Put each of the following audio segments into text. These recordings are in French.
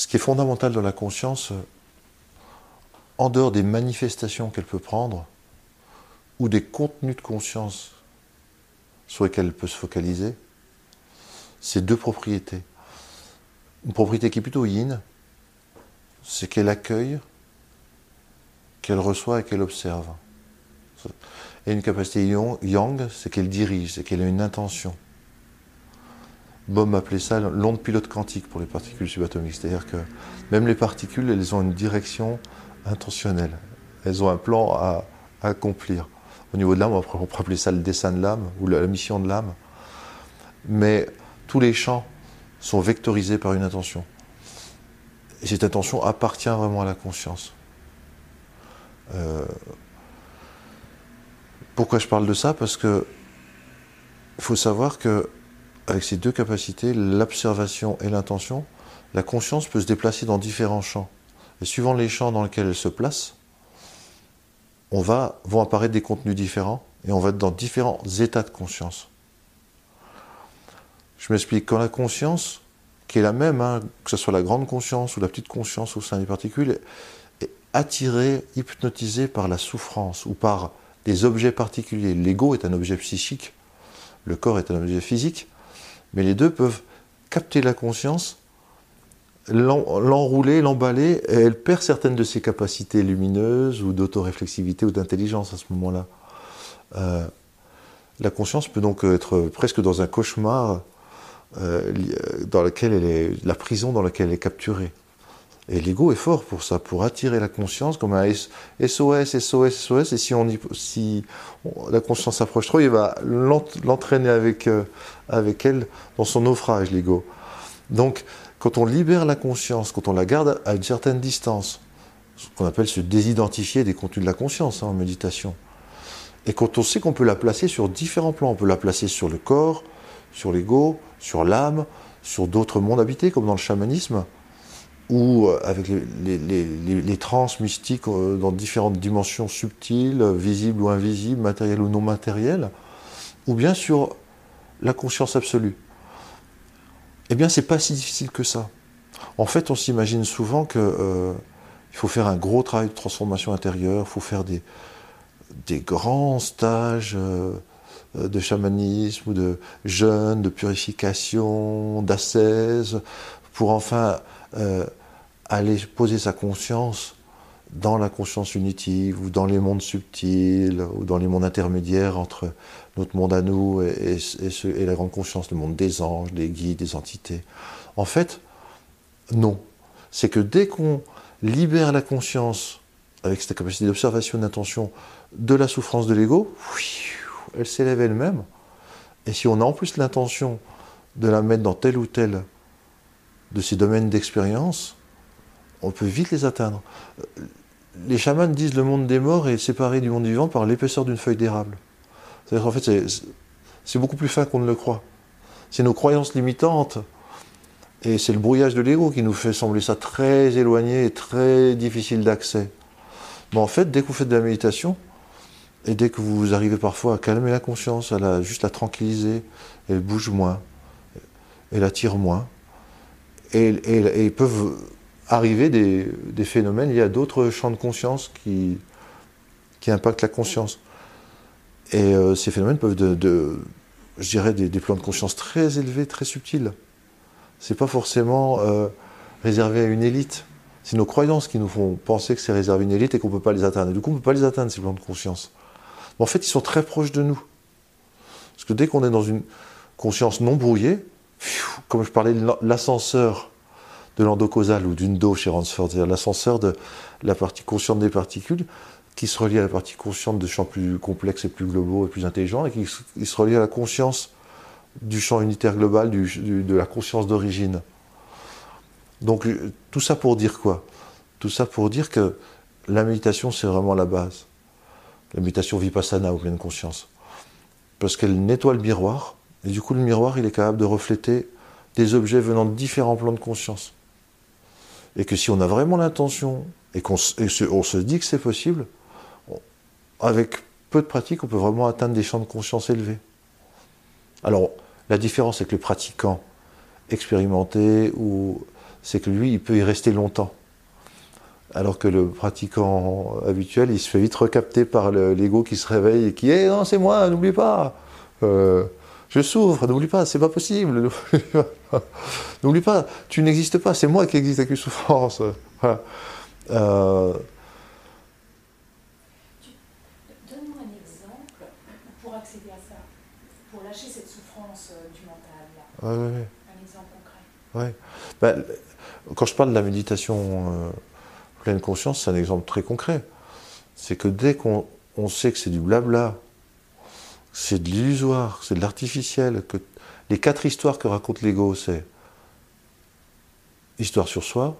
ce qui est fondamental dans la conscience, en dehors des manifestations qu'elle peut prendre, ou des contenus de conscience sur lesquels elle peut se focaliser, c'est deux propriétés. Une propriété qui est plutôt yin, c'est qu'elle accueille, qu'elle reçoit et qu'elle observe. Et une capacité yang, c'est qu'elle dirige, c'est qu'elle a une intention. Bohm appelait ça l'onde pilote quantique pour les particules subatomiques. C'est-à-dire que même les particules, elles ont une direction intentionnelle. Elles ont un plan à, accomplir. Au niveau de l'âme, on pourrait appeler ça le dessin de l'âme ou la mission de l'âme. Mais tous les champs sont vectorisés par une intention. Et cette intention appartient vraiment à la conscience. Euh, pourquoi je parle de ça? Parce que il faut savoir que avec ces deux capacités, l'observation et l'intention, la conscience peut se déplacer dans différents champs. Et suivant les champs dans lesquels elle se place, vont apparaître des contenus différents et on va être dans différents états de conscience. Je m'explique, quand la conscience, qui est la même, hein, que ce soit la grande conscience ou la petite conscience au sein des particules, est attirée, hypnotisée par la souffrance ou par des objets particuliers. L'ego est un objet psychique, le corps est un objet physique, mais les deux peuvent capter la conscience, l'enrouler, l'emballer, et elle perd certaines de ses capacités lumineuses ou d'autoréflexivité ou d'intelligence à ce moment-là. Euh, la conscience peut donc être presque dans un cauchemar euh, dans lequel elle est, la prison dans laquelle elle est capturée. Et l'ego est fort pour ça, pour attirer la conscience comme un SOS, SOS, SOS. Et si, on si la conscience s'approche trop, il va l'entraîner avec, euh, avec elle dans son naufrage, l'ego. Donc, quand on libère la conscience, quand on la garde à une certaine distance, ce qu'on appelle se désidentifier des contenus de la conscience hein, en méditation, et quand on sait qu'on peut la placer sur différents plans, on peut la placer sur le corps, sur l'ego, sur l'âme, sur d'autres mondes habités, comme dans le chamanisme, ou euh, avec les, les, trans mystiques euh, dans différentes dimensions subtiles, visibles ou invisibles, matérielles ou non matérielles, ou bien sur la conscience absolue. Eh bien, c'est pas si difficile que ça. En fait, on s'imagine souvent qu'il euh, faut faire un gros travail de transformation intérieure, il faut faire des, des grands stages de chamanisme de jeûne, de purification, d'ascèse, pour enfin aller poser sa conscience dans la conscience unitive ou dans les mondes subtils ou dans les mondes intermédiaires entre notre monde à nous et, la grande conscience, le monde des anges, des guides, des entités. En fait, non. C'est que dès qu'on libère la conscience avec cette capacité d'observation d'intention de la souffrance de l'ego, elle s'élève elle-même. Et si on a en plus l'intention de la mettre dans tel ou tel de ces domaines d'expérience, on peut vite les atteindre. Les chamans disent le monde des morts est séparé du monde vivant par l'épaisseur d'une feuille d'érable. C'est-à-dire qu'en fait, c'est beaucoup plus fin qu'on ne le croit. C'est nos croyances limitantes et c'est le brouillage de l'ego qui nous fait sembler ça très éloigné et très difficile d'accès. Mais en fait, dès que vous faites de la méditation, et dès que vous arrivez parfois à calmer la conscience, à la, juste la tranquilliser, elle bouge moins, elle attire moins, et, et, et peuvent arriver des, phénomènes liés à d'autres champs de conscience qui, qui impactent la conscience. Et euh, ces phénomènes peuvent, de, je dirais, des, plans de conscience très élevés, très subtils. C'est pas forcément euh, réservé à une élite. C'est nos croyances qui nous font penser que c'est réservé à une élite et qu'on ne peut pas les atteindre. Et du coup, on ne peut pas les atteindre, ces plans de conscience. Mais en fait, ils sont très proches de nous. Parce que dès qu'on est dans une conscience non brouillée, comme je parlais de l'ascenseur de l'endocausal ou d'une dos chez Ransford, c'est-à-dire l'ascenseur de la partie consciente des particules qui se relie à la partie consciente de champs plus complexes et plus globaux et plus intelligents et qui, se relie à la conscience du champ unitaire global, de la conscience d'origine. Donc tout ça pour dire quoi? Tout ça pour dire que la méditation, c'est vraiment la base. La méditation vipassana ou pleine conscience. Parce qu'elle nettoie le miroir, et du coup le miroir, il est capable de refléter des objets venant de différents plans de conscience. Et que si on a vraiment l'intention et qu'on se, dit que c'est possible, avec peu de pratique, on peut vraiment atteindre des champs de conscience élevés. Alors, la différence avec le pratiquant expérimenté ou c'est que lui, il peut y rester longtemps. Alors que le pratiquant habituel, il se fait vite recapter par l'ego qui se réveille et qui est non, c'est moi, n'oublie pas. Euh, je souffre, n'oublie pas, c'est pas possible. N'oublie pas, tu n'existes pas, c'est moi qui existe avec une souffrance. Voilà. Euh, donne-moi un exemple pour accéder à ça, pour lâcher cette souffrance euh, du mental. Là. Un exemple concret. Ben, quand je parle de la méditation pleine conscience, c'est un exemple très concret. C'est que dès qu'on sait que c'est du blabla, c'est de l'illusoire, c'est de l'artificiel, que les quatre histoires que raconte l'ego, c'est histoire sur soi,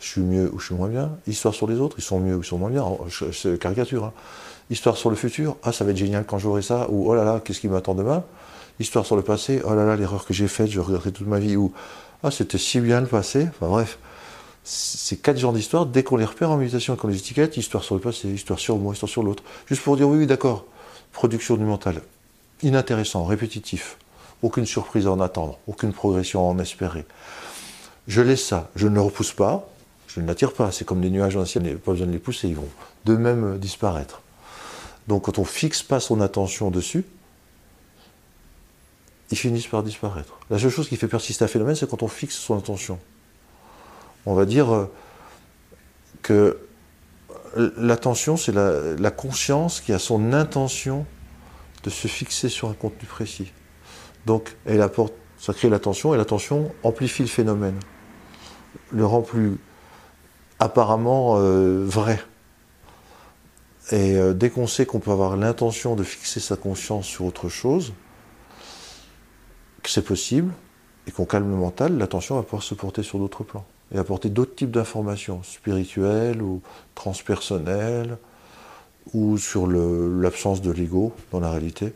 je suis mieux ou je suis moins bien, histoire sur les autres, ils sont mieux ou ils sont moins bien, c'est caricature. Hein. Histoire sur le futur, ah ça va être génial quand j'aurai ça, ou oh là là, qu'est-ce qui m'attend demain Histoire sur le passé, oh là là, l'erreur que j'ai faite, je regretterai toute ma vie, ou ah c'était si bien le passé, enfin bref ces quatre genres d'histoires, dès qu'on les repère en méditation et qu'on les étiquette, histoire sur le passé, histoire sur moi, histoire sur l'autre, juste pour dire oui, oui, d'accord, production du mental, inintéressant, répétitif, aucune surprise à en attendre, aucune progression à en espérer. Je laisse ça, je ne le repousse pas, je ne l'attire pas, c'est comme des nuages dans le ciel, il n'y a pas besoin de les pousser, ils vont d'eux-mêmes disparaître. Donc quand on fixe pas son attention dessus, ils finissent par disparaître. La seule chose qui fait persister un phénomène, c'est quand on fixe son attention on va dire euh, que l'attention, c'est la, conscience qui a son intention de se fixer sur un contenu précis. Donc, elle apporte, ça crée l'attention, et l'attention amplifie le phénomène, le rend plus apparemment euh, vrai. Et euh, dès qu'on sait qu'on peut avoir l'intention de fixer sa conscience sur autre chose, que c'est possible, et qu'on calme le mental, l'attention va pouvoir se porter sur d'autres plans et apporter d'autres types d'informations, spirituelles ou transpersonnelles, ou sur l'absence de l'ego dans la réalité.